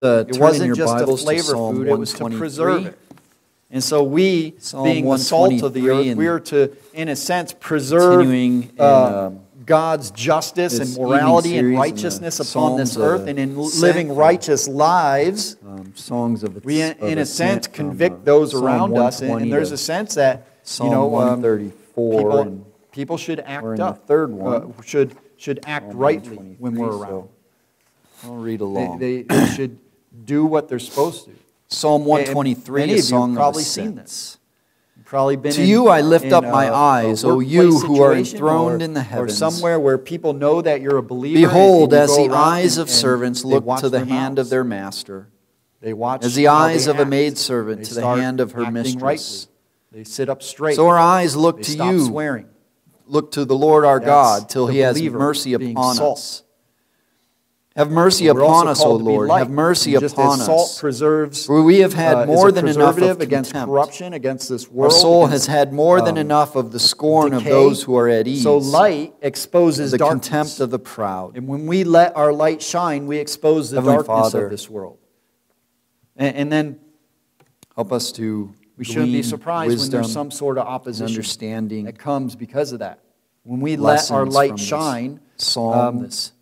Uh, It wasn't just Bibles a flavor to food, it was to preserve it. And so we, Psalm being the salt of the earth, we are to, in a sense, preserve in, uh, um, God's justice and morality and the righteousness upon this earth, and in living righteous lives, Um, songs of we, in, in a sense, from, convict uh, those Psalm around us. And, and there's a sense that, Psalm you know, um, 134 people, and people should act the up. third one. uh, should, should act rightly when we're around. so I'll read along. they, they should do what they're supposed to. Psalm And 123, many a of song probably of seen this. Probably been To in- you I lift in up my eyes, O you who are enthroned or- in the heavens. Or somewhere where people know that you're a believer. Behold, as the eyes of and servants look to the hand of their master, They watch as the eyes of a maidservant to the hand of her mistress. rightly. They sit up straight. So our eyes look they to you, swearing. look to the Lord our That's God, till he has mercy upon us. Have mercy We're upon us, O called to be Lord. Have mercy just upon as salt us. preserves. For we have had uh, more than enough of against contempt. corruption, against this world. Our soul against, has had more than um, enough of the scorn of those who are at ease, So light exposes the darkness. contempt of the proud. And when we let our light shine, we expose the Heavenly darkness Father, of this world. And, and then Help us to we shouldn't be surprised when there's some sort of opposition understanding. that comes because of that. When we let our light shine, Psalm, um, this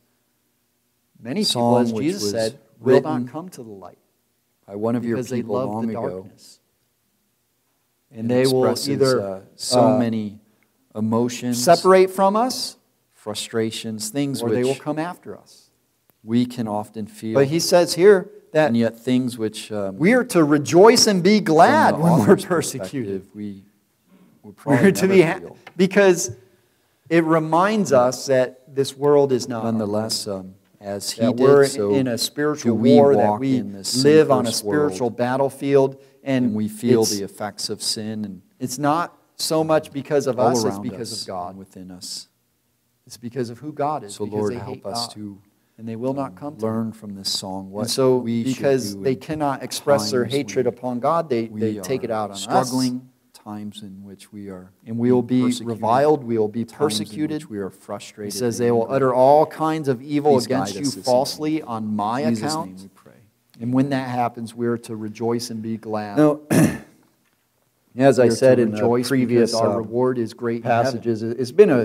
many people, as Jesus said, will not come to the light by one of your because they people love long the ago. darkness. And they will either uh, so uh, many emotions, separate from us frustrations, things or they will come after us. we can often feel, But he says here that and yet things which um, we are to rejoice and be glad when we're persecuted. we would We're to be ha- because it reminds us that this world is not Nonetheless, um, as he that did, we're so in a spiritual war, that we live on a sin-cursed world, spiritual battlefield, and and we feel the effects of sin and it's not so much because of us, it's because us of God. within us. It's because of who God is. So because Lord, they help us God, to and they will not come to learn from this song what And so, we should because they cannot express their hatred upon God, they, they take it out on struggling, us. Times in which we are And we will be reviled, we will be persecuted. we are frustrated. says they will utter all kinds of evil Please against you falsely on my Jesus' account. name we pray. And when that happens, we're to rejoice and be glad. Now, As I we are said in the previous our uh, reward is great passages, it- it's been a.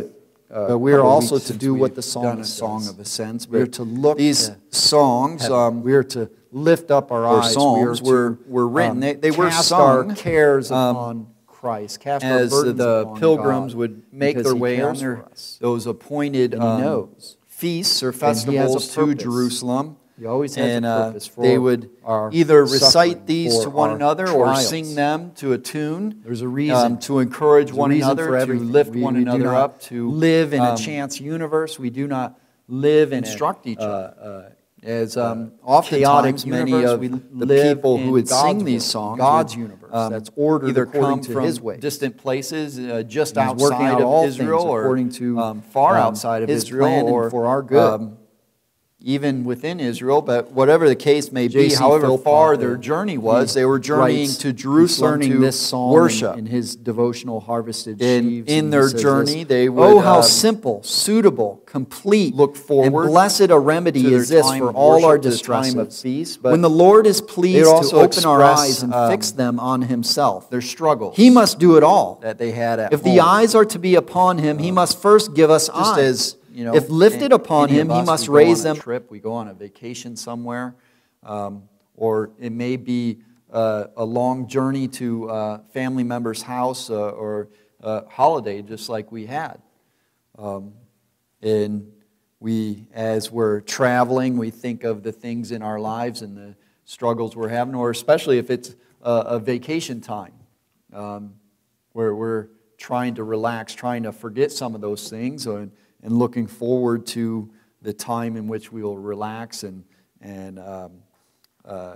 Uh, But we are also to do what the a song of ascents. We are to look These to songs, um, we are to lift up our eyes. psalms we are to, were written. um, They- they were cast sung, our cares um, upon Christ. Cast as the pilgrims God, would make their way on their those appointed And um, feasts or And a festivals to. Jerusalem. He always has and a uh, purpose for they would either recite these to one another or sing them to a tune. There's a reason. um, to encourage There's one another, to lift We- one we another up, to live in um, a chance universe. We do not live in instruct a, each uh, other. uh, As um, oftentimes many universe. of the people who would God's sing these songs, God's would, universe um, that's ordered either according come to from His ways. distant places, uh, just And He's working outside out of Israel, or according to, um, far um, outside of Israel, or for our good. Even within Israel. But whatever the case may be, however far uh, their journey was, they were journeying to Jerusalem to this psalm worship. in, in his devotional harvested in, sheaves. in their journey, this, they would oh how um, simple, suitable, complete, look forward and blessed a remedy is this for all our the time of distresses. peace, but when the Lord is pleased to open our eyes and um, fix them on Himself, their struggles He must do it all. that they had at If home. the eyes are to be upon Him, He must first give us just eyes. as you know, if lifted upon Him, of He must we go raise on a them Trip, we go on a vacation somewhere, um, or it may be uh, a long journey to a family member's house uh, or a holiday, just like we had. Um, and we, as we're traveling, we think of the things in our lives and the struggles we're having, or especially if it's a, a vacation time um, where we're trying to relax, trying to forget some of those things, and, and looking forward to the time in which we will relax and, and um, uh,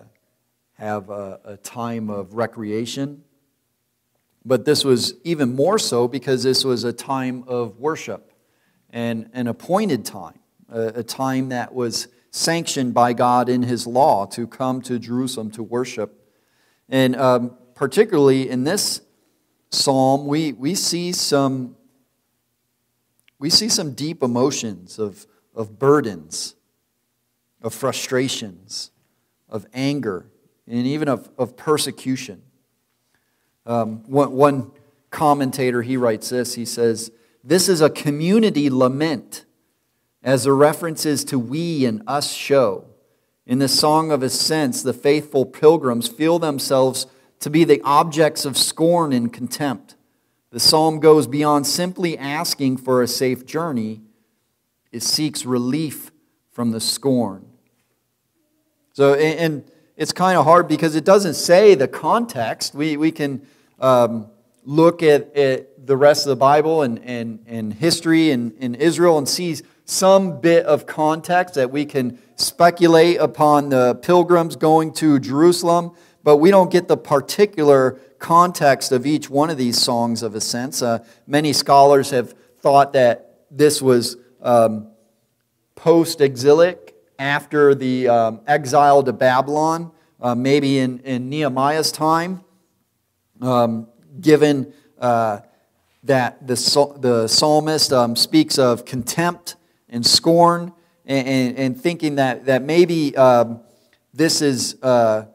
have a, a time of recreation. But this was even more so because this was a time of worship and an appointed time, a, a time that was sanctioned by God in His law to come to Jerusalem to worship. And um, particularly in this psalm, we, we see some we see some deep emotions of, of burdens, of frustrations, of anger, and even of, of persecution. Um, one, one commentator, he writes this he says, This is a community lament, as the references to we and us show. In the Song of Ascents, the faithful pilgrims feel themselves to be the objects of scorn and contempt. The psalm goes beyond simply asking for a safe journey, it seeks relief from the scorn. So, and it's kind of hard because it doesn't say the context. We, we can um, look at, at the rest of the Bible and, and, and history in, in Israel and see some bit of context that we can speculate upon the pilgrims going to Jerusalem, but we don't get the particular context of each one of these songs of ascents. Uh, many scholars have thought that this was um, post exilic after the um, exile to Babylon, uh, maybe in, in Nehemiah's time, um, given uh, that the, the psalmist um, speaks of contempt and scorn, and, and, and thinking that, that maybe um, this is uh,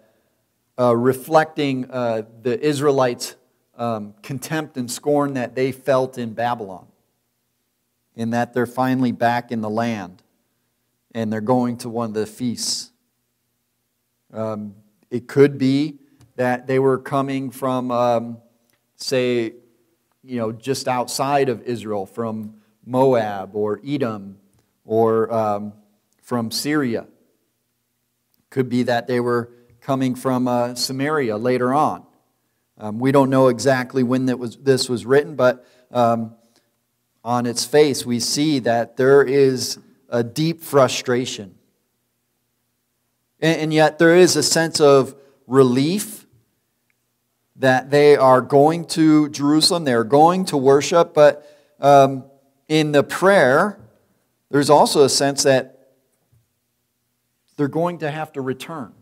uh, reflecting uh, the Israelites' um, contempt and scorn that they felt in Babylon, in that they're finally back in the land and they're going to one of the feasts. Um, it could be that they were coming from, um, say, you know, just outside of Israel, from Moab or Edom or um, from Syria. Could be that they were coming from uh, Samaria later on. Um, we don't know exactly when that was, this was written, but um, on its face, we see that there is a deep frustration. And, and yet there is a sense of relief that they are going to Jerusalem, they're going to worship, but um, in the prayer, there's also a sense that they're going to have to return.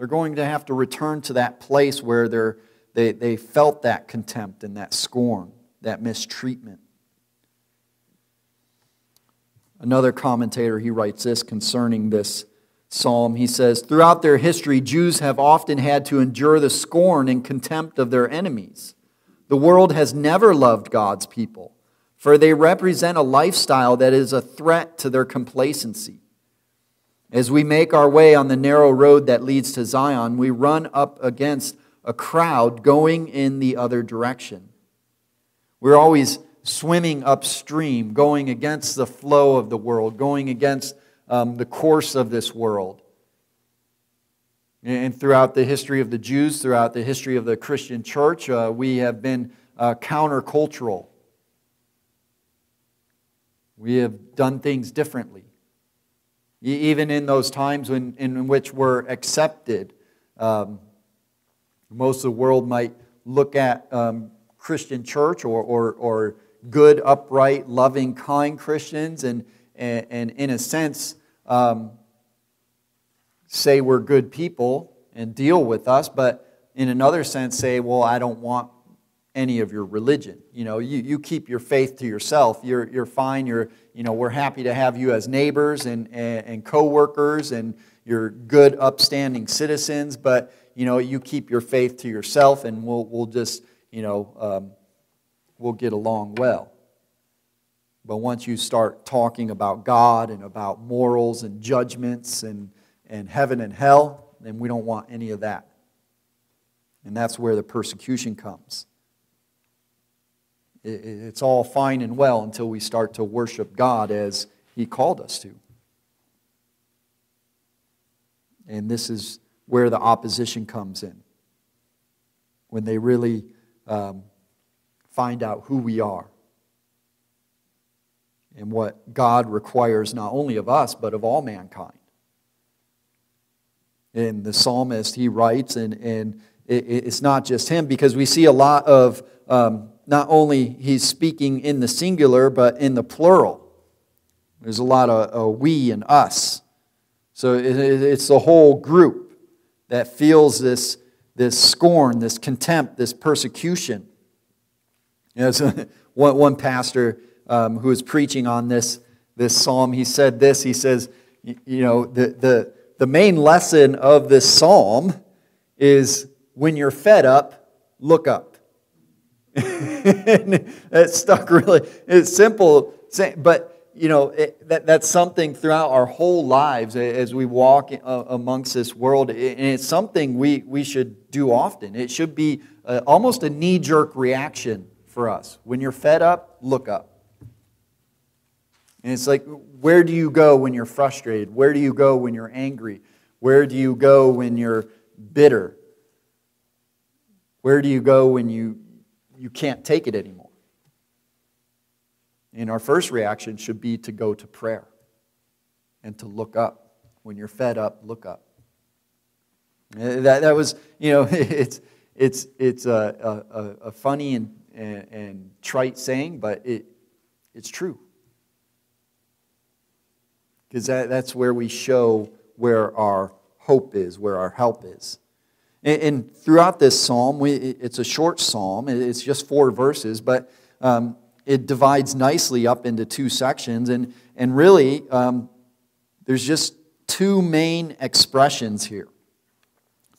They're going to have to return to that place where they're, they, they felt that contempt and that scorn, that mistreatment. Another commentator, he writes this concerning this psalm. He says, Throughout their history, Jews have often had to endure the scorn and contempt of their enemies. The world has never loved God's people, for they represent a lifestyle that is a threat to their complacency. As we make our way on the narrow road that leads to Zion, we run up against a crowd going in the other direction. We're always swimming upstream, going against the flow of the world, going against um, the course of this world. And throughout the history of the Jews, throughout the history of the Christian church, uh, we have been uh, countercultural. We have done things differently. Even in those times when, in which we're accepted, um, most of the world might look at um, Christian church or, or, or good, upright, loving, kind Christians, and, and, and in a sense, um, say we're good people and deal with us, but in another sense, say, well, I don't want any of your religion. You know, you, you keep your faith to yourself. You're, you're fine. You're, you know, we're happy to have you as neighbors and, and, and co-workers and you're good, upstanding citizens, but, you know, you keep your faith to yourself and we'll, we'll just, you know, um, will get along well. But once you start talking about God and about morals and judgments and, and heaven and hell, then we don't want any of that. And that's where the persecution comes. It's all fine and well until we start to worship God as He called us to. And this is where the opposition comes in. When they really um, find out who we are and what God requires not only of us, but of all mankind. And the psalmist, he writes, and, and it, it's not just him, because we see a lot of um, not only he's speaking in the singular, but in the plural. There's a lot of uh, we and us. So it, it's the whole group that feels this, this scorn, this contempt, this persecution. As one, pastor um, who was preaching on this, this psalm, he said this. He says, you know, the, the, the main lesson of this psalm is when you're fed up, look up. that stuck really, it's simple, but you know, it, that, that's something throughout our whole lives as we walk amongst this world. And it's something we, we should do often. It should be almost a knee jerk reaction for us. When you're fed up, look up. And it's like, where do you go when you're frustrated? Where do you go when you're angry? Where do you go when you're bitter? Where do you go when you, you can't take it anymore? And our first reaction should be to go to prayer and to look up. When you're fed up, look up. Uh, that, that was, you know, it's, it's, it's a, a, a funny and, and, and trite saying, but it, it's true. Because that, that's where we show where our hope is, where our help is. And, throughout this psalm, it's a short psalm, it's just four verses, but um, it divides nicely up into two sections. And, and really, um, there's just two main expressions here.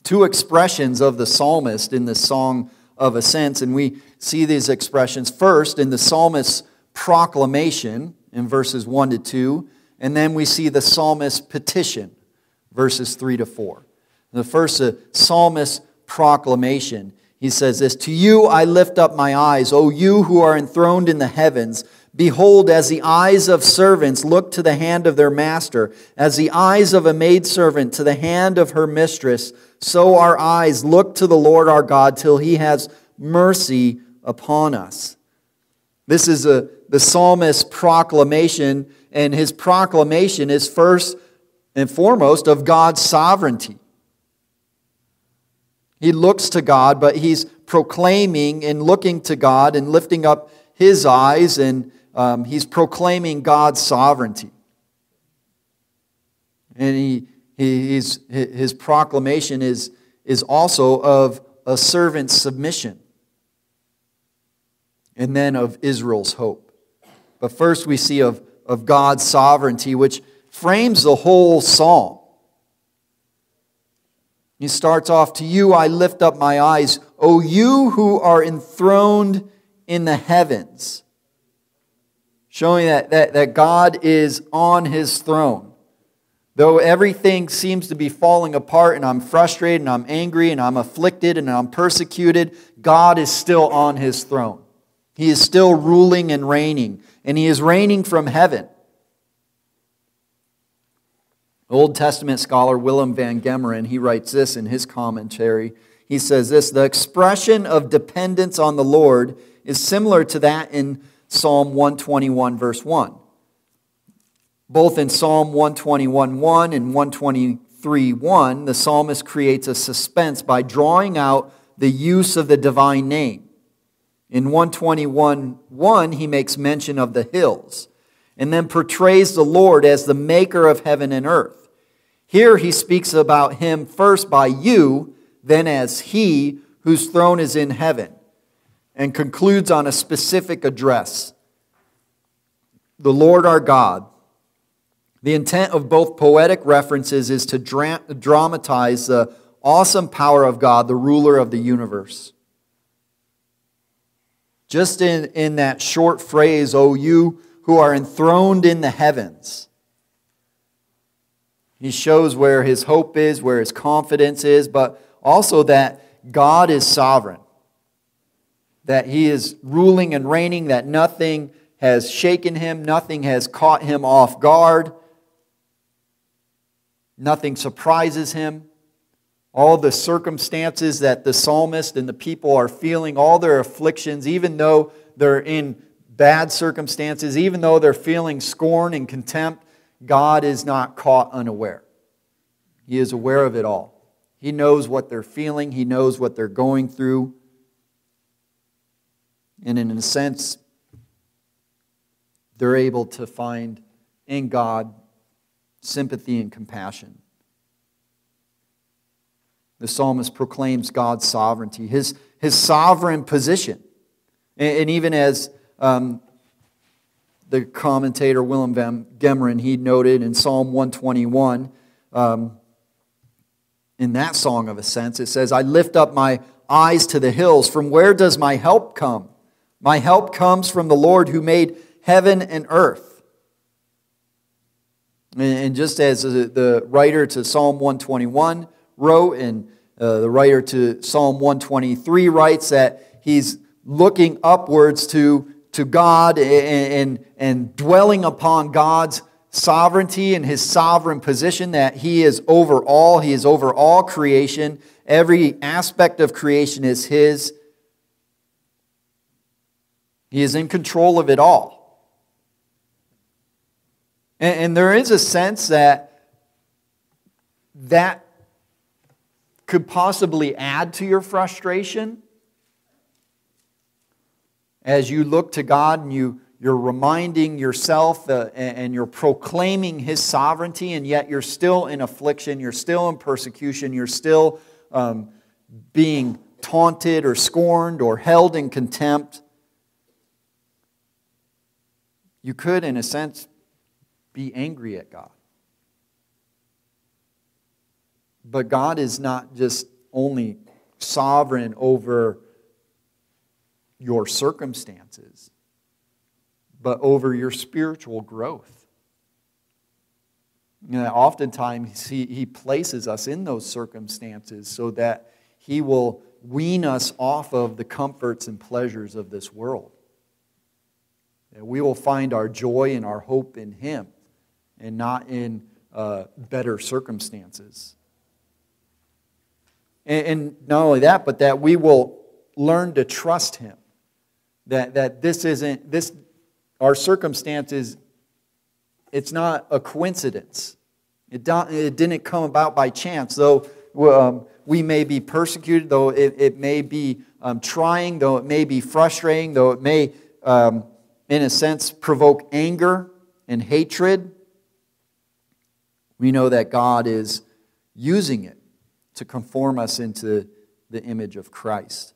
Two expressions of the psalmist in the Song of Ascents. And we see these expressions first in the psalmist's proclamation in verses 1 to 2. And then we see the psalmist's petition, verses 3 to 4. The first, the psalmist's proclamation. He says this To you I lift up my eyes, O you who are enthroned in the heavens. Behold, as the eyes of servants look to the hand of their master, as the eyes of a maidservant to the hand of her mistress, so our eyes look to the Lord our God till he has mercy upon us. This is a, the psalmist's proclamation, and his proclamation is first and foremost of God's sovereignty. He looks to God, but he's proclaiming and looking to God and lifting up his eyes, and um, he's proclaiming God's sovereignty. And he, he, his proclamation is, is also of a servant's submission and then of Israel's hope. But first, we see of, of God's sovereignty, which frames the whole psalm. He starts off, To you I lift up my eyes, O you who are enthroned in the heavens. Showing that, that, that God is on his throne. Though everything seems to be falling apart and I'm frustrated and I'm angry and I'm afflicted and I'm persecuted, God is still on his throne. He is still ruling and reigning, and he is reigning from heaven. Old Testament scholar Willem van Gemeren, he writes this in his commentary. He says this The expression of dependence on the Lord is similar to that in Psalm 121, verse 1. Both in Psalm 121, 1 and 123, 1, the psalmist creates a suspense by drawing out the use of the divine name. In 121, 1, he makes mention of the hills and then portrays the Lord as the maker of heaven and earth. Here he speaks about him first by you, then as he whose throne is in heaven, and concludes on a specific address the Lord our God. The intent of both poetic references is to dra- dramatize the awesome power of God, the ruler of the universe. Just in, in that short phrase, O you who are enthroned in the heavens, he shows where his hope is, where his confidence is, but also that God is sovereign, that he is ruling and reigning, that nothing has shaken him, nothing has caught him off guard, nothing surprises him. All the circumstances that the psalmist and the people are feeling, all their afflictions, even though they're in bad circumstances, even though they're feeling scorn and contempt, God is not caught unaware. He is aware of it all. He knows what they're feeling, He knows what they're going through. And in a sense, they're able to find in God sympathy and compassion. The psalmist proclaims God's sovereignty, his, his sovereign position. And, and even as um, the commentator Willem van Gemeren, he noted in Psalm 121, um, in that song of ascents, it says, I lift up my eyes to the hills. From where does my help come? My help comes from the Lord who made heaven and earth. And just as the writer to Psalm 121 wrote, and uh, the writer to Psalm 123 writes that he's looking upwards to to God and, and, and dwelling upon God's sovereignty and his sovereign position that he is over all, he is over all creation. Every aspect of creation is his. He is in control of it all. And, and there is a sense that that could possibly add to your frustration as you look to God and you, you're reminding yourself uh, and you're proclaiming His sovereignty, and yet you're still in affliction, you're still in persecution, you're still um, being taunted or scorned or held in contempt. You could, in a sense, be angry at God. But God is not just only sovereign over your circumstances, but over your spiritual growth. You know, oftentimes, he, he places us in those circumstances so that He will wean us off of the comforts and pleasures of this world. That we will find our joy and our hope in Him and not in uh, better circumstances. And, and not only that, but that we will learn to trust Him that, that this isn't, this, our circumstances, it's not a coincidence. It, don't, it didn't come about by chance, though um, we may be persecuted, though it, it may be um, trying, though it may be frustrating, though it may, um, in a sense, provoke anger and hatred. We know that God is using it to conform us into the image of Christ.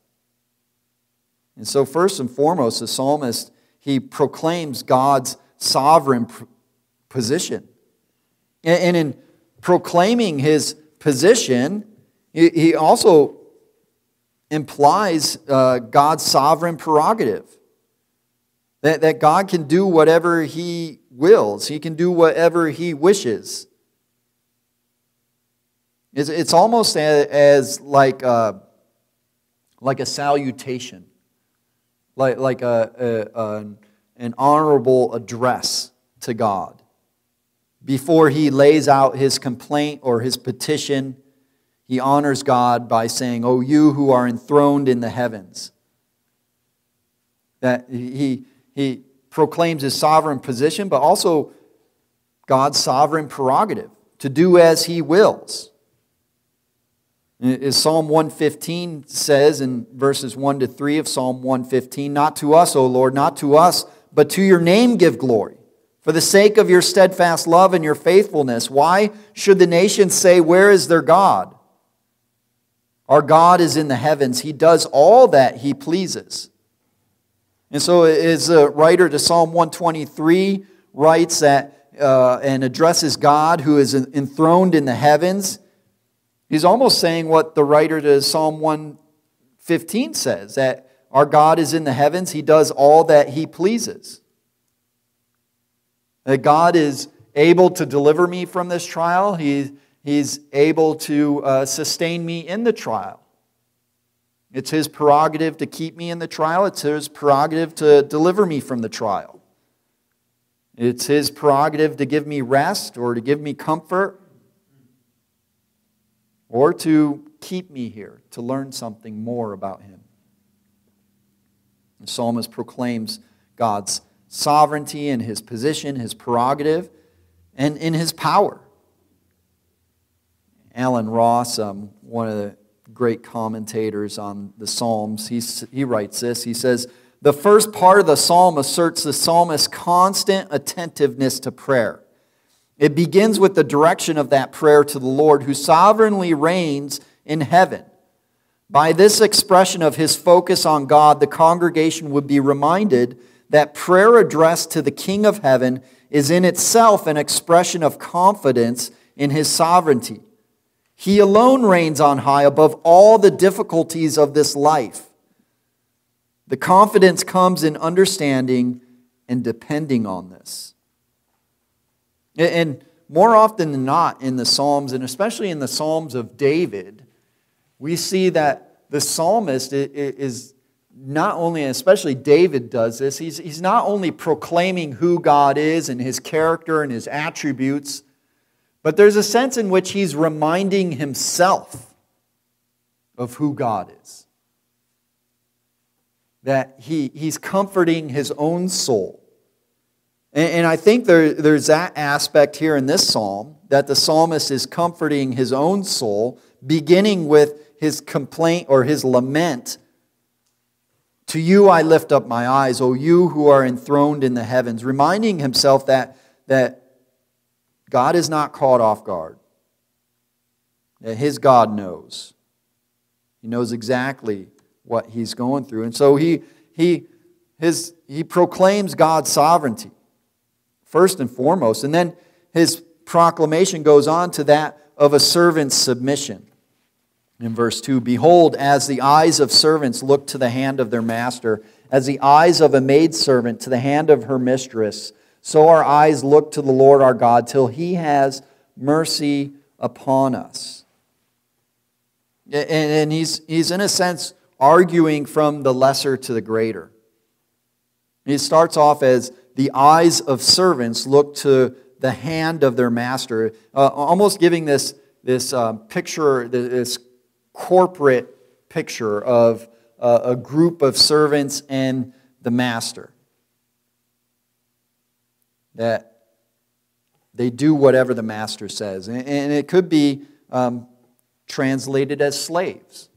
And so, first and foremost, the psalmist, he proclaims God's sovereign position. And in proclaiming his position, he also implies uh, God's sovereign prerogative. That, that God can do whatever he wills, he can do whatever he wishes. It's, it's almost as, as like, a, like a salutation like, like a, a, a, an honorable address to God. Before he lays out his complaint or his petition, he honors God by saying, O you who are enthroned in the heavens. That he, he proclaims his sovereign position, but also God's sovereign prerogative to do as he wills. As Psalm 115 says in verses 1 to 3 of Psalm 115, Not to us, O Lord, not to us, but to your name give glory. For the sake of your steadfast love and your faithfulness, why should the nations say, Where is their God? Our God is in the heavens. He does all that he pleases. And so, as a writer to Psalm 123 writes that uh, and addresses God who is enthroned in the heavens, He's almost saying what the writer to Psalm 115 says that our God is in the heavens, He does all that He pleases. That God is able to deliver me from this trial, he, He's able to uh, sustain me in the trial. It's His prerogative to keep me in the trial, it's His prerogative to deliver me from the trial. It's His prerogative to give me rest or to give me comfort or to keep me here to learn something more about him. The psalmist proclaims God's sovereignty and his position, his prerogative, and in his power. Alan Ross, um, one of the great commentators on the Psalms, he, he writes this. He says, The first part of the psalm asserts the psalmist's constant attentiveness to prayer. It begins with the direction of that prayer to the Lord who sovereignly reigns in heaven. By this expression of his focus on God, the congregation would be reminded that prayer addressed to the King of heaven is in itself an expression of confidence in his sovereignty. He alone reigns on high above all the difficulties of this life. The confidence comes in understanding and depending on this. And more often than not in the Psalms, and especially in the Psalms of David, we see that the psalmist is not only, and especially David does this, he's, he's not only proclaiming who God is and his character and his attributes, but there's a sense in which he's reminding himself of who God is. That he, he's comforting his own soul. And, and I think there, there's that aspect here in this psalm that the psalmist is comforting his own soul, beginning with his complaint or his lament to you I lift up my eyes, O you who are enthroned in the heavens, reminding himself that, that God is not caught off guard, that his God knows. He knows exactly what he's going through. And so he, he, his, he proclaims God's sovereignty, first and foremost. And then his proclamation goes on to that of a servant's submission. In verse 2 Behold, as the eyes of servants look to the hand of their master, as the eyes of a maidservant to the hand of her mistress, so our eyes look to the Lord our God till he has mercy upon us. And he's, he's in a sense arguing from the lesser to the greater. He starts off as the eyes of servants look to the hand of their master, uh, almost giving this, this uh, picture, this corporate picture of uh, a group of servants and the master. That they do whatever the master says. And, and it could be um, translated as slaves.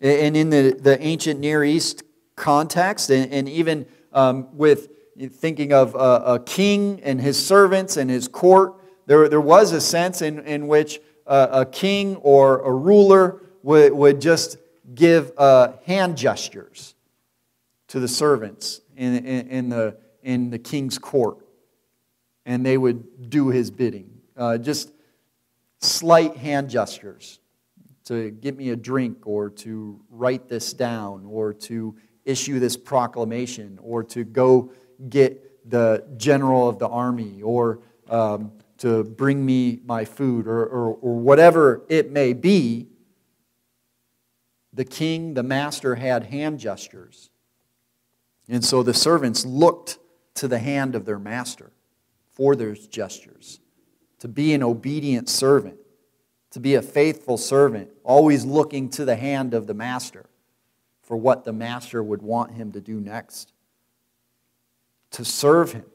And in the, the ancient Near East context, and, and even um, with thinking of a, a, king and his servants and his court, there, there was a sense in, in which a, king or a ruler would, would just give uh, hand gestures to the servants in, in, in, the, in the king's court, and they would do his bidding. Uh, just slight hand gestures to get me a drink or to write this down or to issue this proclamation or to go get the general of the army or um, to bring me my food or, or, or whatever it may be, the king, the master, had hand gestures. And so the servants looked to the hand of their master for those gestures, to be an obedient servant, to be a faithful servant, always looking to the hand of the master for what the master would want him to do next, to serve him.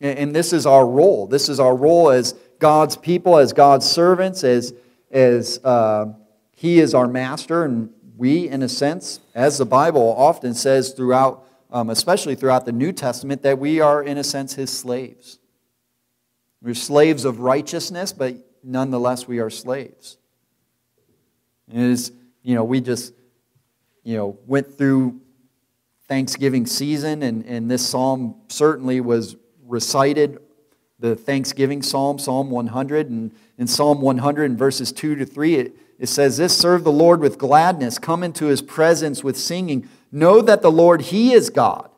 And this is our role. This is our role as God's people, as God's servants, as, as uh, He is our master, and we, in a sense, as the Bible often says throughout, um, especially throughout the New Testament, that we are, in a sense, His slaves. We're slaves of righteousness, but nonetheless, we are slaves. It is, you know, we just, you know, went through Thanksgiving season, and, and this psalm certainly was recited the Thanksgiving Psalm, Psalm 100. And in Psalm 100, in verses 2 to 3, it, it says this Serve the Lord with gladness, come into his presence with singing. Know that the Lord, he is God.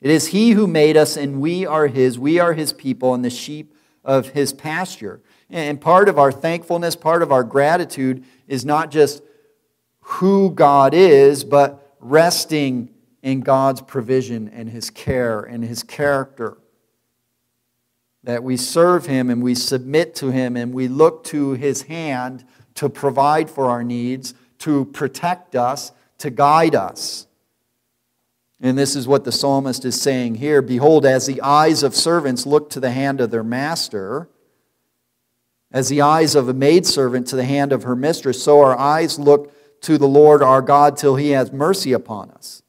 It is he who made us, and we are his. We are his people and the sheep of his pasture. And part of our thankfulness, part of our gratitude is not just who God is, but resting in God's provision and his care and his character that we serve Him and we submit to Him and we look to His hand to provide for our needs, to protect us, to guide us. And this is what the psalmist is saying here Behold, as the eyes of servants look to the hand of their master, as the eyes of a maidservant to the hand of her mistress, so our eyes look to the Lord our God till he has mercy upon us.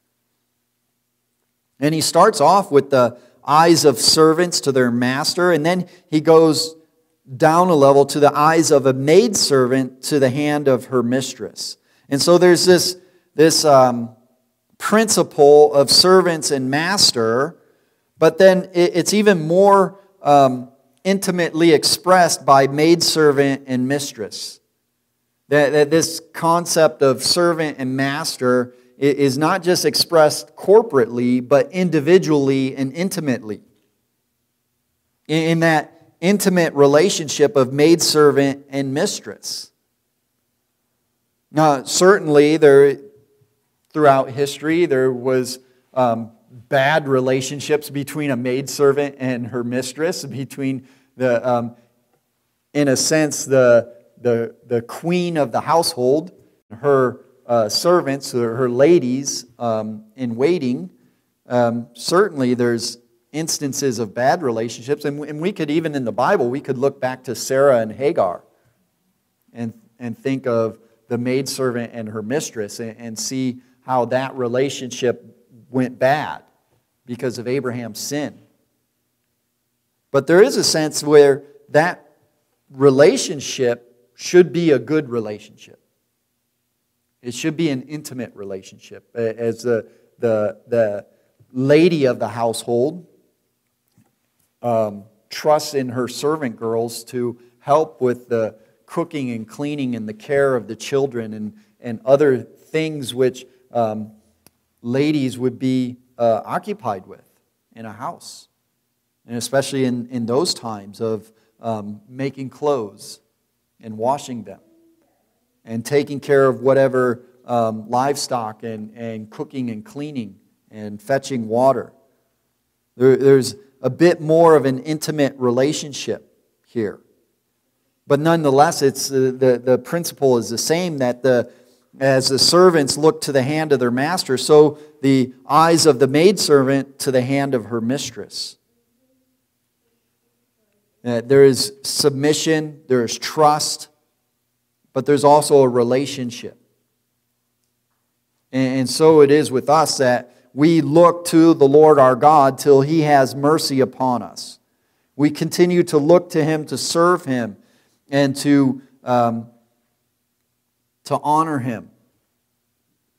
And he starts off with the eyes of servants to their master. And then he goes down a level to the eyes of a maidservant to the hand of her mistress. And so there's this, this um, principle of servants and master, but then it's even more um, intimately expressed by maidservant and mistress. That, that this concept of servant and master is not just expressed corporately, but individually and intimately. In that intimate relationship of maidservant and mistress. Now, certainly, there, throughout history, there was um, bad relationships between a maidservant and her mistress, between the, um, in a sense, the, the, the queen of the household, her uh, servants, her, her ladies um, in waiting. Um, certainly, there's instances of bad relationships, and, and we could even in the Bible, we could look back to Sarah and Hagar and, and think of the maidservant and her mistress and, and see how that relationship went bad because of Abraham's sin. But there is a sense where that relationship should be a good relationship. It should be an intimate relationship. As the, the, the lady of the household um, trusts in her servant girls to help with the cooking and cleaning and the care of the children and, and other things which um, ladies would be uh, occupied with in a house. And especially in, in those times of um, making clothes and washing them and taking care of whatever um, livestock and, and cooking and cleaning and fetching water. There, there's a bit more of an intimate relationship here. But nonetheless, it's, uh, the, the principle is the same that the, as the servants look to the hand of their master, so the eyes of the maidservant to the hand of her mistress. There is submission, there is trust, but there's also a relationship. And, and so it is with us that we look to the Lord our God till he has mercy upon us. We continue to look to him to serve him and to, um, to honor him,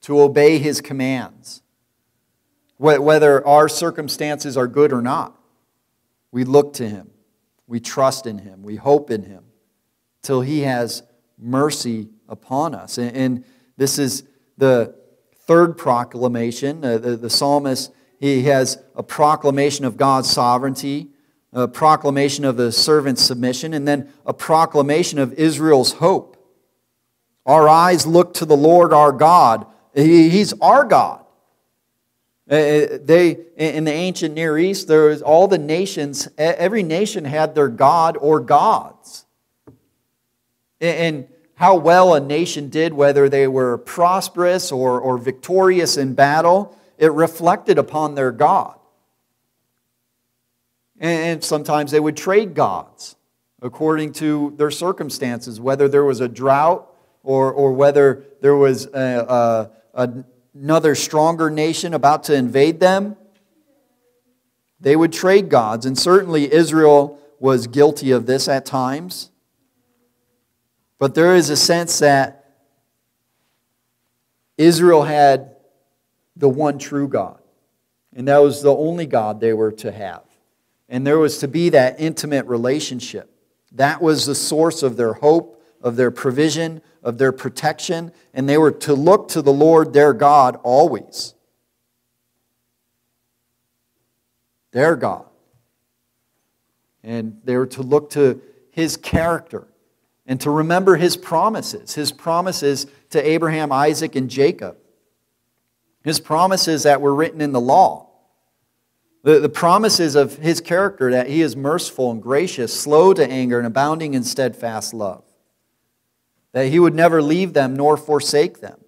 to obey his commands, whether our circumstances are good or not. We look to him, we trust in him, we hope in him till he has mercy upon us. And, and this is the third proclamation. Uh, the, the psalmist, he has a proclamation of God's sovereignty a proclamation of the servant's submission, and then a proclamation of Israel's hope. Our eyes look to the Lord our God. He's our God. Uh, uh, they, in the ancient Near East, there was all the nations, every nation had their God or gods. And how well a nation did, whether they were prosperous or, or victorious in battle, it reflected upon their God. And sometimes they would trade gods according to their circumstances, whether there was a drought or, or whether there was a, a, another stronger nation about to invade them. They would trade gods. And certainly Israel was guilty of this at times. But there is a sense that Israel had the one true God. And that was the only God they were to have. And there was to be that intimate relationship. That was the source of their hope, of their provision, of their protection, and they were to look to the Lord their God always. Their God. And they were to look to his character and to remember his promises, his promises to Abraham, Isaac, and Jacob, his promises that were written in the law. The, the promises of his character that he is merciful and gracious, slow to anger, and abounding in steadfast love. That he would never leave them nor forsake them.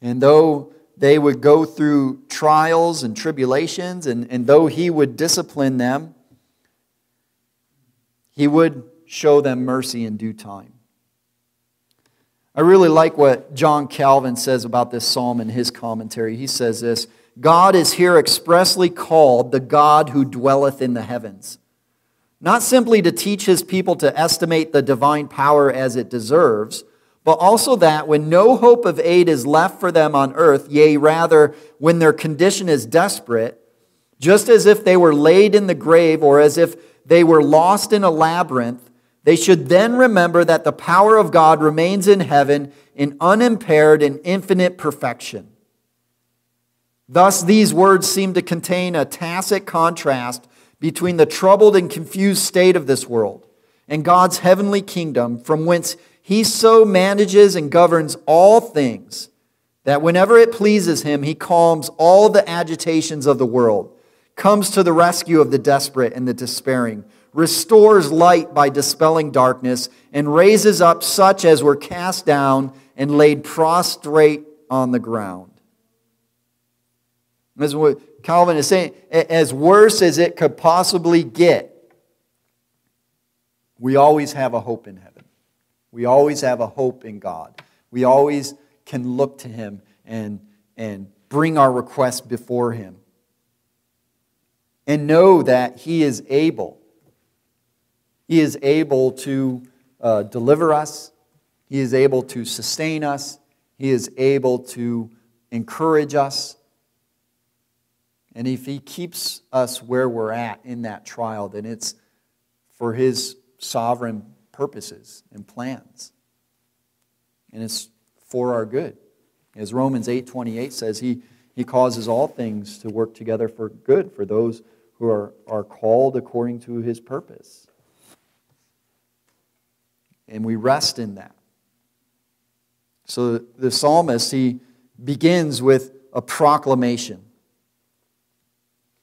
And though they would go through trials and tribulations, and, and though he would discipline them, he would show them mercy in due time. I really like what John Calvin says about this psalm in his commentary. He says this God is here expressly called the God who dwelleth in the heavens. Not simply to teach his people to estimate the divine power as it deserves, but also that when no hope of aid is left for them on earth, yea, rather, when their condition is desperate, just as if they were laid in the grave or as if they were lost in a labyrinth, they should then remember that the power of God remains in heaven in unimpaired and infinite perfection. Thus, these words seem to contain a tacit contrast between the troubled and confused state of this world and God's heavenly kingdom, from whence He so manages and governs all things that whenever it pleases Him, He calms all the agitations of the world comes to the rescue of the desperate and the despairing, restores light by dispelling darkness, and raises up such as were cast down and laid prostrate on the ground. Calvin is saying, as worse as it could possibly get, we always have a hope in heaven. We always have a hope in God. We always can look to Him and, and bring our requests before Him and know that He is able. He is able to uh, deliver us, He is able to sustain us, He is able to encourage us. And if He keeps us where we're at in that trial, then it's for His sovereign purposes and plans. And it's for our good. As Romans 8:28 says, he, he causes all things to work together for good for those who are, are called according to his purpose. And we rest in that. So the psalmist, he begins with a proclamation.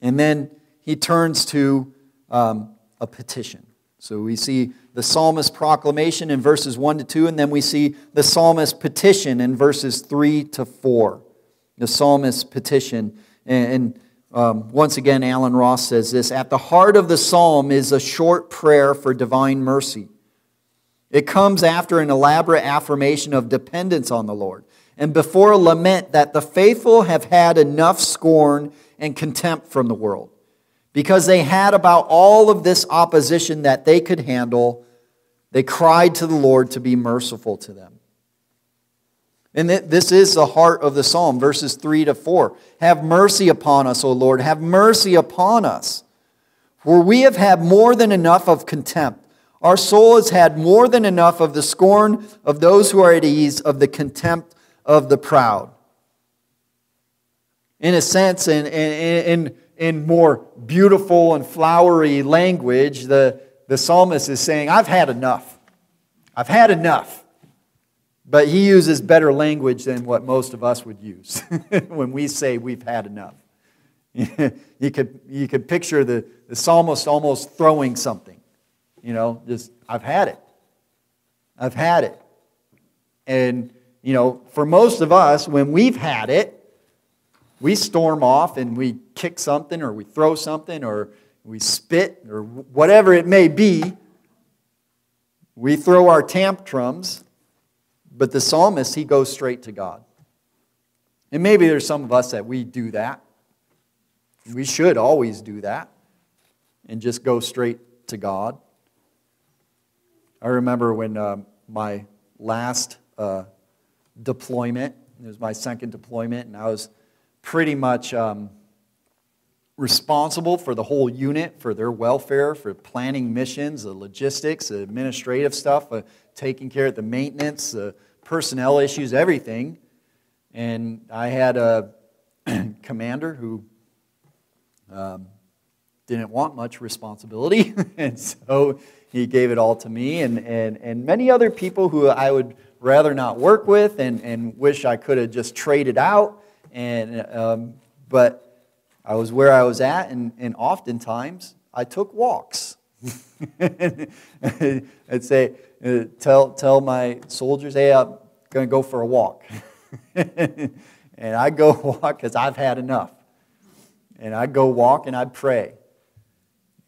And then he turns to um, a petition. So we see the psalmist's proclamation in verses 1 to 2, and then we see the psalmist's petition in verses 3 to 4. The psalmist's petition. And um, once again, Alan Ross says this At the heart of the psalm is a short prayer for divine mercy. It comes after an elaborate affirmation of dependence on the Lord and before a lament that the faithful have had enough scorn and contempt from the world. Because they had about all of this opposition that they could handle, they cried to the Lord to be merciful to them. And this is the heart of the psalm, verses 3 to 4. Have mercy upon us, O Lord. Have mercy upon us. For we have had more than enough of contempt. Our soul has had more than enough of the scorn of those who are at ease, of the contempt of the proud. In a sense, in, in, in, in more beautiful and flowery language, the, the psalmist is saying, I've had enough. I've had enough. But he uses better language than what most of us would use when we say we've had enough. you, could, you could picture the, the psalmist almost throwing something. You know, just, I've had it. I've had it. And, you know, for most of us, when we've had it, we storm off and we kick something or we throw something or we spit or whatever it may be. We throw our tantrums but the psalmist, he goes straight to God. And maybe there's some of us that we do that. We should always do that and just go straight to God. I remember when uh, my last uh, deployment, it was my second deployment, and I was pretty much um, responsible for the whole unit, for their welfare, for planning missions, the logistics, the administrative stuff, uh, taking care of the maintenance, the personnel issues, everything. And I had a commander who um, didn't want much responsibility, and so he gave it all to me and, and, and many other people who I would rather not work with and, and wish I could have just traded out. And, um, but I was where I was at, and, and oftentimes I took walks. I'd say, uh, tell, tell my soldiers, hey, I'm going to go for a walk. and I'd go walk because I've had enough. And I'd go walk and I'd pray.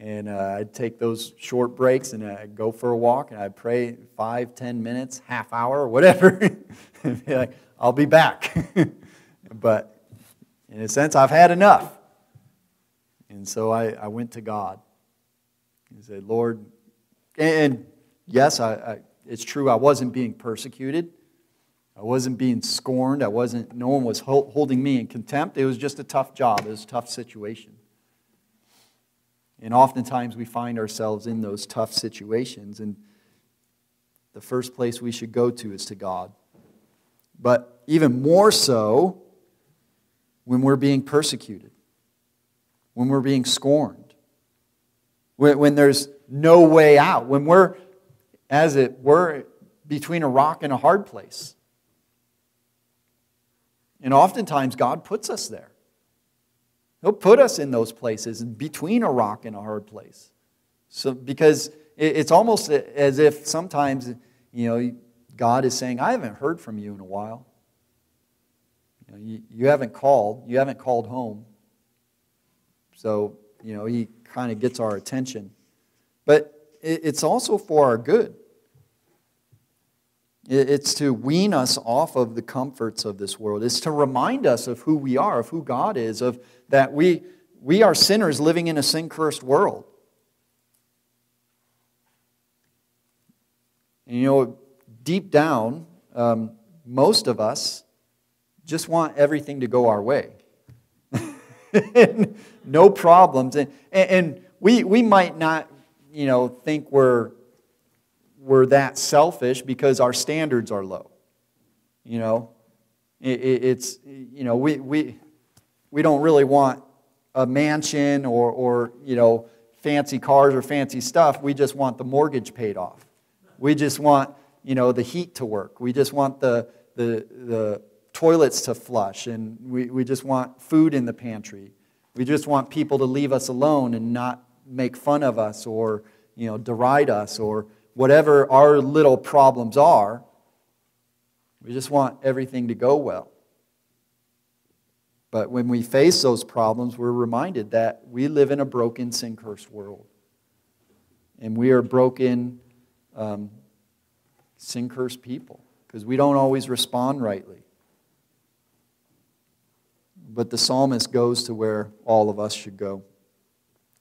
And uh, I'd take those short breaks and I'd go for a walk and I'd pray five, ten minutes, half hour, whatever. and be like, I'll be back. But in a sense, I've had enough. And so I, I went to God and said, Lord, and yes, I, I, it's true, I wasn't being persecuted. I wasn't being scorned. I wasn't, no one was holding me in contempt. It was just a tough job. It was a tough situation. And oftentimes we find ourselves in those tough situations. And the first place we should go to is to God. But even more so when we're being persecuted, when we're being scorned, when, when there's no way out, when we're, as it were, between a rock and a hard place. And oftentimes, God puts us there. He'll put us in those places between a rock and a hard place. So, because it's almost as if sometimes, you know, God is saying, I haven't heard from you in a while. You, know, you, you haven't called. You haven't called home. So, you know, He kind of gets our attention. But it's also for our good. It's to wean us off of the comforts of this world. It's to remind us of who we are, of who God is, of that we, we are sinners living in a sin cursed world. And you know, deep down, um, most of us just want everything to go our way. no problems. And, and we, we might not, you know, think we're we're that selfish because our standards are low. You know, it, it, it's, you know, we, we, we don't really want a mansion or, or, you know, fancy cars or fancy stuff. We just want the mortgage paid off. We just want, you know, the heat to work. We just want the, the, the toilets to flush. And we, we just want food in the pantry. We just want people to leave us alone and not make fun of us or, you know, deride us or, whatever our little problems are. We just want everything to go well. But when we face those problems, we're reminded that we live in a broken, sin cursed world. And we are broken, um, sin cursed people because we don't always respond rightly. But the psalmist goes to where all of us should go.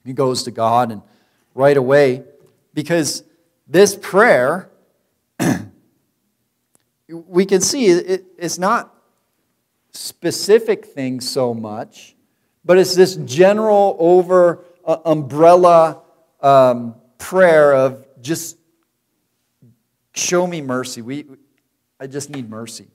He goes to God and right away, because this prayer, we can see it, it's not specific things so much, but it's this general over uh, umbrella um, prayer of just show me mercy. We, I just need mercy.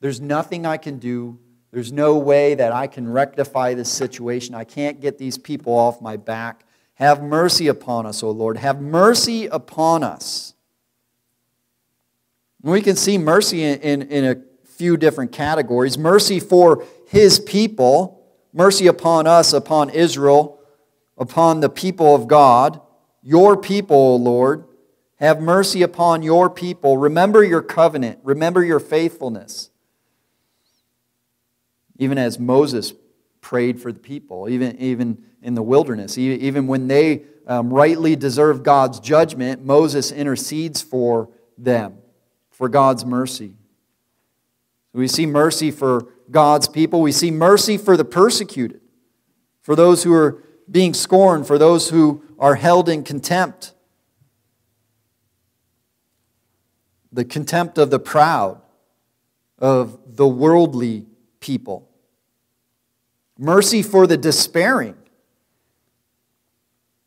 There's nothing I can do. There's no way that I can rectify this situation. I can't get these people off my back. Have mercy upon us, O Lord. Have mercy upon us. And we can see mercy in, in, in a few different categories mercy for his people, mercy upon us, upon Israel, upon the people of God, your people, O Lord. Have mercy upon your people. Remember your covenant. Remember your faithfulness. Even as Moses prayed for the people, even, even in the wilderness. Even when they um, rightly deserve God's judgment, Moses intercedes for them, for God's mercy. We see mercy for God's people. We see mercy for the persecuted, for those who are being scorned, for those who are held in contempt. The contempt of the proud, of the worldly people. Mercy for the despairing.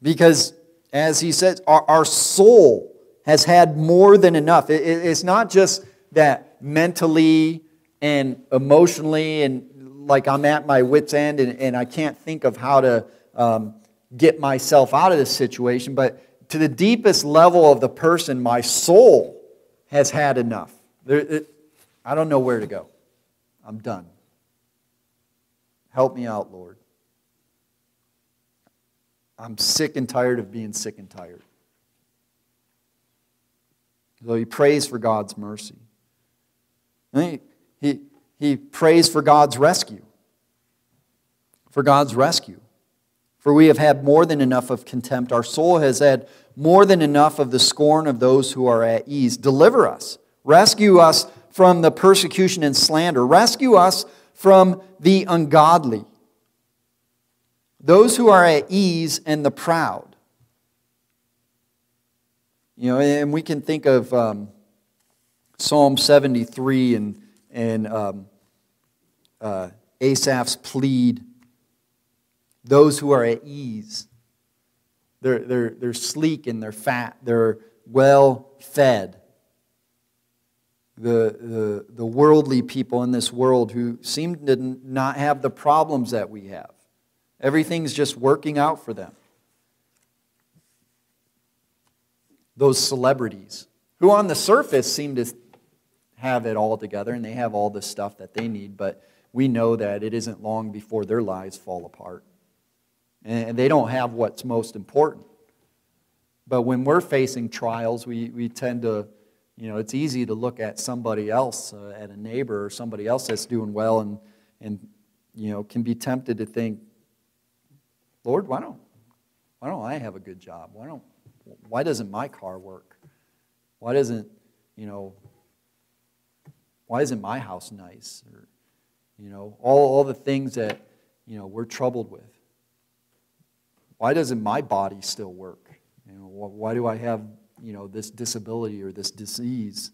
Because, as he says, our, our soul has had more than enough. It, it's not just that mentally and emotionally, and like I'm at my wits' end and, and I can't think of how to um, get myself out of this situation, but to the deepest level of the person, my soul has had enough. There, it, I don't know where to go. I'm done. Help me out, Lord. I'm sick and tired of being sick and tired. So he prays for God's mercy. He, he, he prays for God's rescue. For God's rescue. For we have had more than enough of contempt. Our soul has had more than enough of the scorn of those who are at ease. Deliver us. Rescue us from the persecution and slander. Rescue us from the ungodly those who are at ease and the proud. You know, and we can think of um, Psalm 73 and, and um, uh, Asaph's plead, those who are at ease. They're, they're, they're sleek and they're fat. They're well fed. The, the, the worldly people in this world who seem to not have the problems that we have. Everything's just working out for them. Those celebrities who, on the surface, seem to have it all together and they have all the stuff that they need, but we know that it isn't long before their lives fall apart. And they don't have what's most important. But when we're facing trials, we, we tend to, you know, it's easy to look at somebody else, uh, at a neighbor or somebody else that's doing well, and, and, you know, can be tempted to think, Lord, why don't, why don't I have a good job? Why, don't, why doesn't my car work? Why doesn't, you know, why isn't my house nice? Or, you know, all, all the things that, you know, we're troubled with. Why doesn't my body still work? You know, why do I have, you know, this disability or this disease?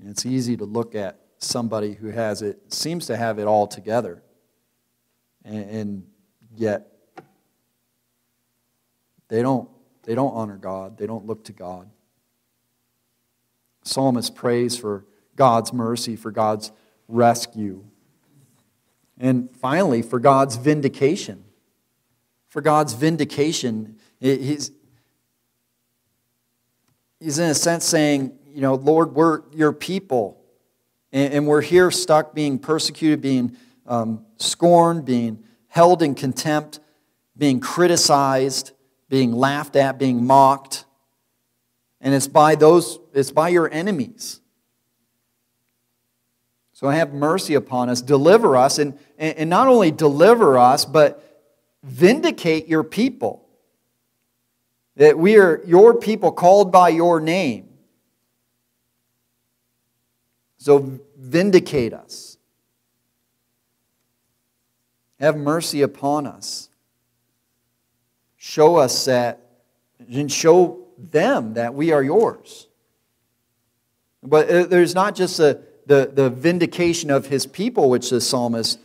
And it's easy to look at somebody who has it, seems to have it all together, and, and yet they don't, they don't honor God. They don't look to God. Psalmist prays for God's mercy, for God's rescue. And finally, for God's vindication. For God's vindication. He's, he's in a sense saying, you know, Lord, we're your people. And, we're here stuck being persecuted, being um, scorned, being held in contempt, being criticized, being laughed at, being mocked. And it's by those, it's by your enemies. So have mercy upon us, deliver us, and, and not only deliver us, but vindicate your people. That we are your people called by your name. So vindicate us. Have mercy upon us. Show us that, and show them that we are yours. But uh, there's not just the, the vindication of his people, which the psalmist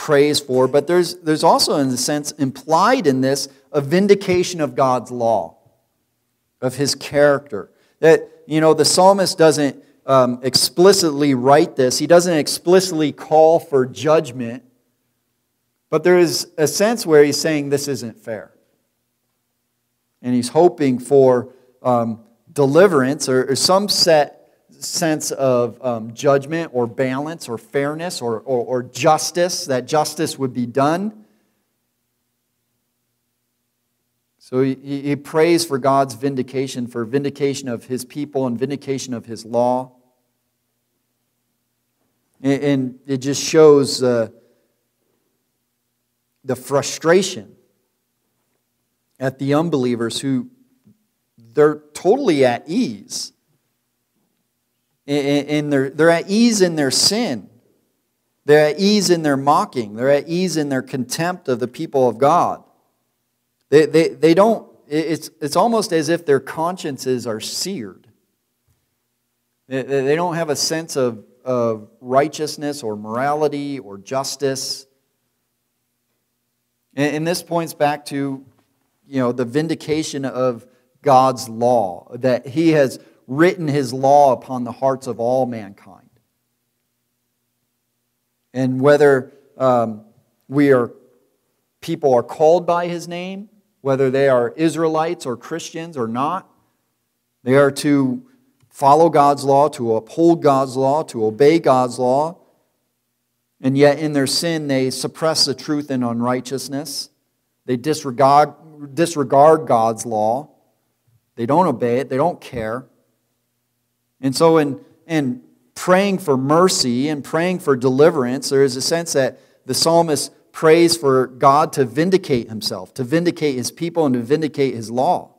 prays for, but there's, there's also, in a sense, implied in this a vindication of God's law, of his character. That, you know, the psalmist doesn't um, explicitly write this, he doesn't explicitly call for judgment, but there is a sense where he's saying this isn't fair. And he's hoping for um, deliverance or, or some set sense of um, judgment or balance or fairness or, or, or justice, that justice would be done. So he, he prays for God's vindication, for vindication of his people and vindication of his law. And, and it just shows uh, the frustration at the unbelievers who they're totally at ease in their, they're at ease in their sin. They're at ease in their mocking. They're at ease in their contempt of the people of God. They, they, they don't, it's, it's almost as if their consciences are seared. They, they don't have a sense of, of righteousness or morality or justice. And, and this points back to you know, the vindication of God's law, that He has written his law upon the hearts of all mankind. And whether um, we are people are called by his name, whether they are Israelites or Christians or not, they are to follow God's law, to uphold God's law, to obey God's law. And yet, in their sin, they suppress the truth in unrighteousness. They disregard, disregard God's law. They don't obey it. They don't care. And so, in, in praying for mercy and praying for deliverance, there is a sense that the psalmist prays for God to vindicate himself, to vindicate his people, and to vindicate his law.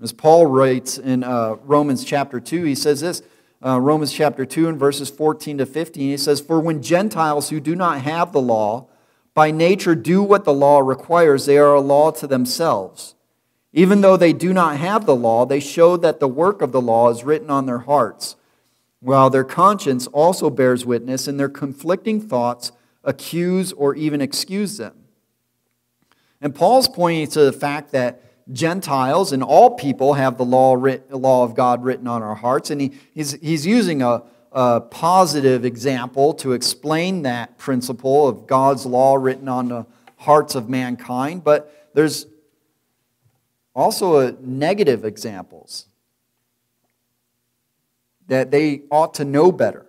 As Paul writes in uh, Romans chapter 2, he says this uh, Romans chapter 2 and verses 14 to 15, he says, For when Gentiles who do not have the law by nature do what the law requires, they are a law to themselves Even though they do not have the law, they show that the work of the law is written on their hearts, while their conscience also bears witness, and their conflicting thoughts accuse or even excuse them. And Paul's pointing to the fact that Gentiles and all people have the law, writ, law of God written on our hearts, and he, he's, he's using a, a positive example to explain that principle of God's law written on the hearts of mankind, but there's also negative examples that they ought to know better.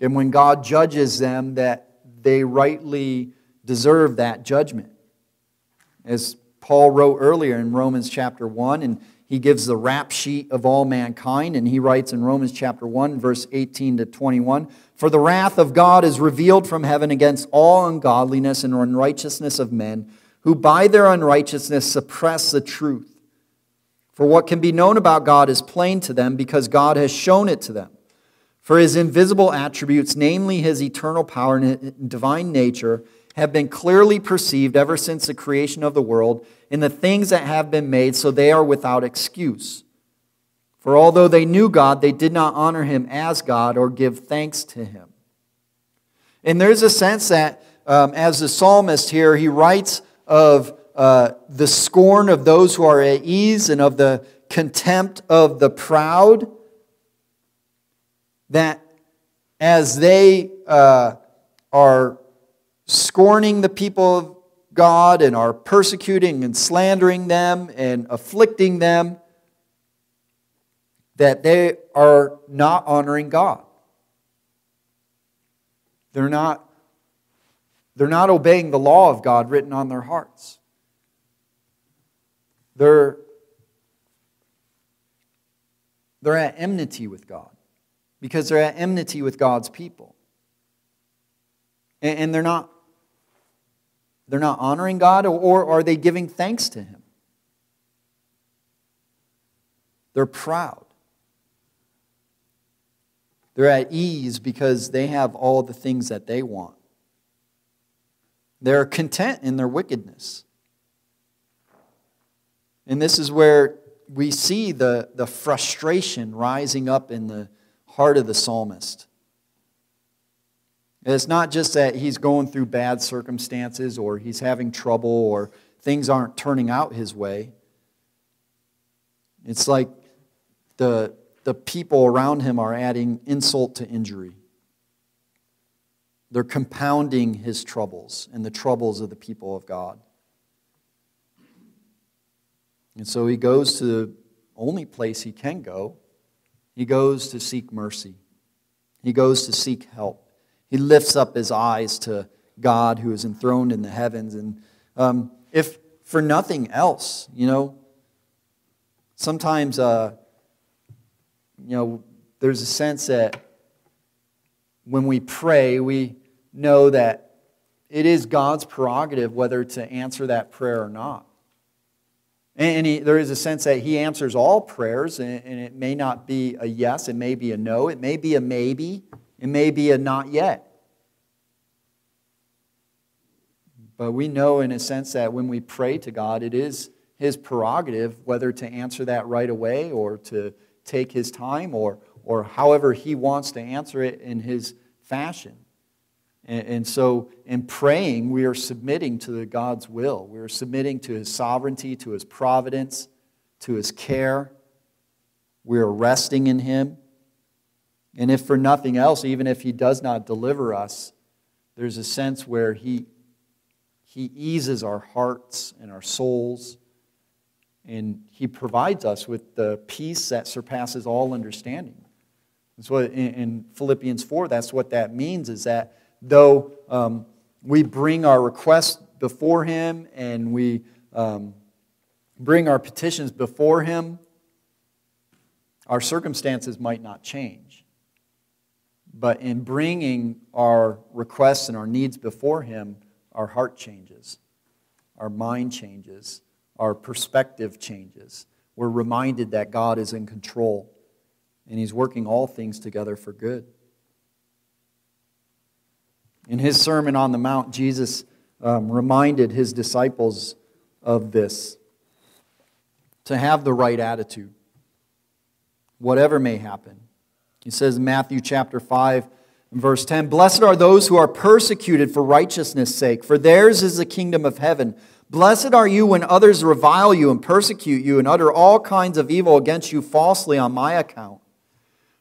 And when God judges them, that they rightly deserve that judgment. As Paul wrote earlier in Romans chapter 1, and he gives the rap sheet of all mankind, and he writes in Romans chapter 1, verse 18 to 21 For the wrath of God is revealed from heaven against all ungodliness and unrighteousness of men who by their unrighteousness suppress the truth. For what can be known about God is plain to them because God has shown it to them. For his invisible attributes, namely his eternal power and divine nature, have been clearly perceived ever since the creation of the world in the things that have been made, so they are without excuse. For although they knew God, they did not honor him as God or give thanks to him. And there's a sense that, um, as the psalmist here, he writes of uh, the scorn of those who are at ease and of the contempt of the proud, that as they uh, are scorning the people of God and are persecuting and slandering them and afflicting them, that they are not honoring God. They're not they're not obeying the law of God written on their hearts. They're, they're at enmity with God because they're at enmity with God's people. And, and they're not they're not honoring God, or, or are they giving thanks to Him? They're proud. They're at ease because they have all the things that they want. They're content in their wickedness. And this is where we see the, the frustration rising up in the heart of the psalmist. It's not just that he's going through bad circumstances or he's having trouble or things aren't turning out his way. It's like the, the people around him are adding insult to injury. They're compounding his troubles and the troubles of the people of God. And so he goes to the only place he can go. He goes to seek mercy. He goes to seek help. He lifts up his eyes to God who is enthroned in the heavens. And um, if for nothing else, you know, sometimes, uh, you know, there's a sense that when we pray, we know that it is God's prerogative whether to answer that prayer or not. And he, there is a sense that He answers all prayers, and, and it may not be a yes, it may be a no, it may be a maybe, it may be a not yet. But we know, in a sense, that when we pray to God, it is His prerogative whether to answer that right away or to take His time or, or however He wants to answer it in His fashion. And, and so, in praying, we are submitting to the God's will. We are submitting to His sovereignty, to His providence, to His care. We are resting in Him. And if for nothing else, even if He does not deliver us, there's a sense where He, he eases our hearts and our souls, and He provides us with the peace that surpasses all understanding. That's in, in Philippians 4, that's what that means, is that though um, we bring our requests before Him and we um, bring our petitions before Him, our circumstances might not change. But in bringing our requests and our needs before Him, our heart changes, our mind changes, our perspective changes. We're reminded that God is in control and He's working all things together for good. In his Sermon on the Mount, Jesus um, reminded his disciples of this. to have the right attitude, whatever may happen. He says in Matthew chapter 5, verse 10 Blessed are those who are persecuted for righteousness' sake, for theirs is the kingdom of heaven. Blessed are you when others revile you and persecute you and utter all kinds of evil against you falsely on my account.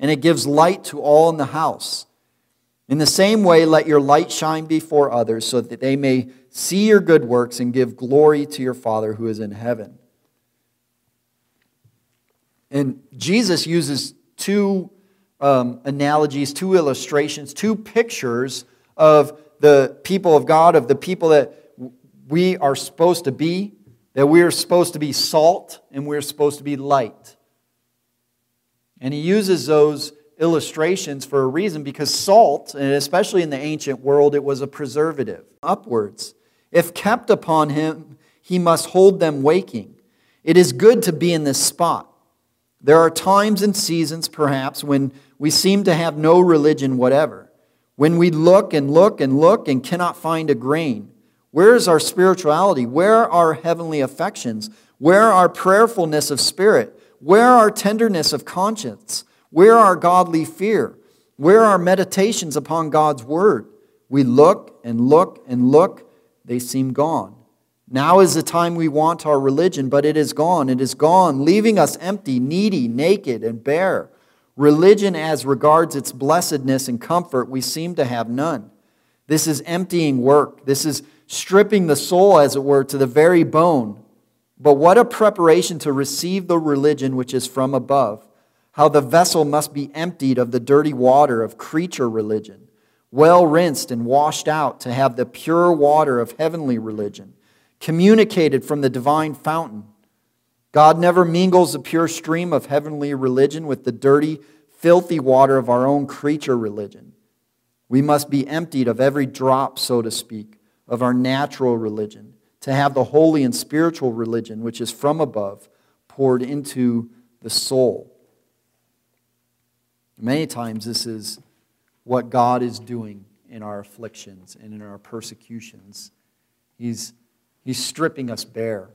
and it gives light to all in the house. In the same way, let your light shine before others, so that they may see your good works and give glory to your Father who is in heaven. And Jesus uses two um, analogies, two illustrations, two pictures of the people of God, of the people that we are supposed to be, that we are supposed to be salt and we're supposed to be light. And he uses those illustrations for a reason because salt, and especially in the ancient world, it was a preservative. Upwards. If kept upon him, he must hold them waking. It is good to be in this spot. There are times and seasons, perhaps, when we seem to have no religion whatever, when we look and look and look and cannot find a grain. Where is our spirituality? Where are our heavenly affections? Where are our prayerfulness of spirit? Where our tenderness of conscience? Where are our godly fear? Where are meditations upon God's word? We look and look and look, they seem gone. Now is the time we want our religion, but it is gone. It is gone, leaving us empty, needy, naked, and bare. Religion, as regards its blessedness and comfort, we seem to have none. This is emptying work. This is stripping the soul, as it were, to the very bone. But what a preparation to receive the religion which is from above. How the vessel must be emptied of the dirty water of creature religion, well rinsed and washed out to have the pure water of heavenly religion, communicated from the divine fountain. God never mingles the pure stream of heavenly religion with the dirty, filthy water of our own creature religion. We must be emptied of every drop, so to speak of our natural religion, to have the holy and spiritual religion, which is from above, poured into the soul. Many times, this is what God is doing in our afflictions and in our persecutions. He's, he's stripping us bare,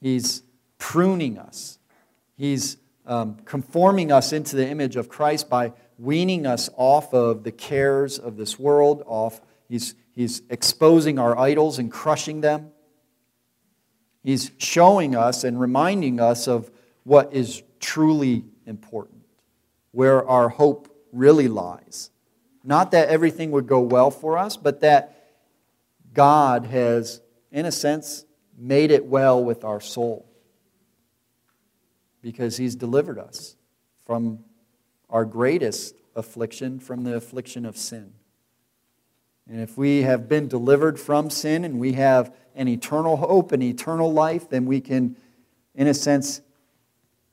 He's pruning us, He's um, conforming us into the image of Christ by weaning us off of the cares of this world, off. He's, He's exposing our idols and crushing them. He's showing us and reminding us of what is truly important, where our hope really lies. Not that everything would go well for us, but that God has, in a sense, made it well with our soul because He's delivered us from our greatest affliction, from the affliction of sin. And if we have been delivered from sin and we have an eternal hope and eternal life, then we can, in a sense,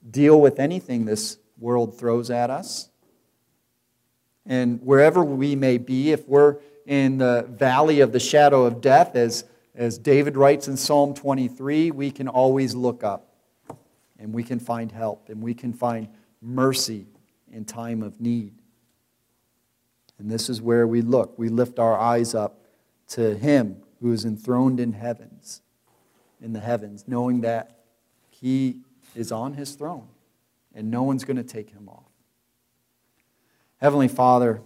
deal with anything this world throws at us. And wherever we may be, if we're in the valley of the shadow of death, as, as David writes in Psalm 23, we can always look up and we can find help and we can find mercy in time of need. And this is where we look. We lift our eyes up to Him who is enthroned in heavens, in the heavens, knowing that He is on His throne and no one's going to take Him off. Heavenly Father,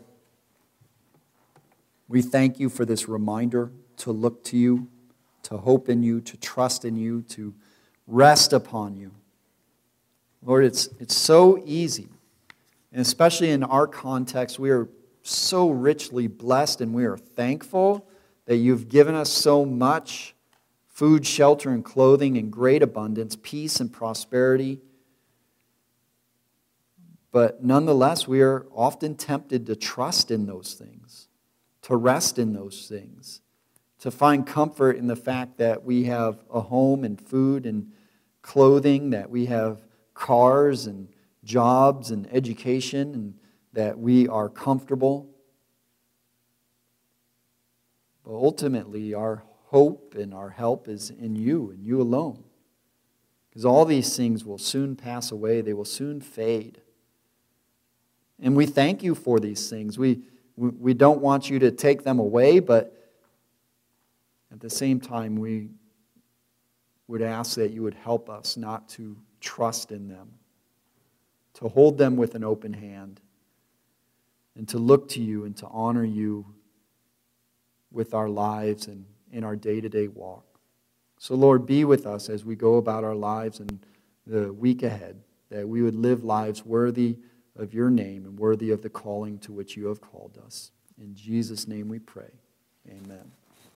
we thank you for this reminder to look to you, to hope in you, to trust in you, to rest upon you. Lord, it's, it's so easy. And especially in our context, we are so richly blessed, and we are thankful that you've given us so much food, shelter, and clothing in great abundance, peace and prosperity. But nonetheless, we are often tempted to trust in those things, to rest in those things, to find comfort in the fact that we have a home and food and clothing, that we have cars and jobs and education and that we are comfortable. But ultimately, our hope and our help is in you and you alone. Because all these things will soon pass away, they will soon fade. And we thank you for these things. We, we don't want you to take them away, but at the same time, we would ask that you would help us not to trust in them, to hold them with an open hand, and to look to you and to honor you with our lives and in our day to day walk. So, Lord, be with us as we go about our lives in the week ahead, that we would live lives worthy of your name and worthy of the calling to which you have called us. In Jesus' name we pray. Amen.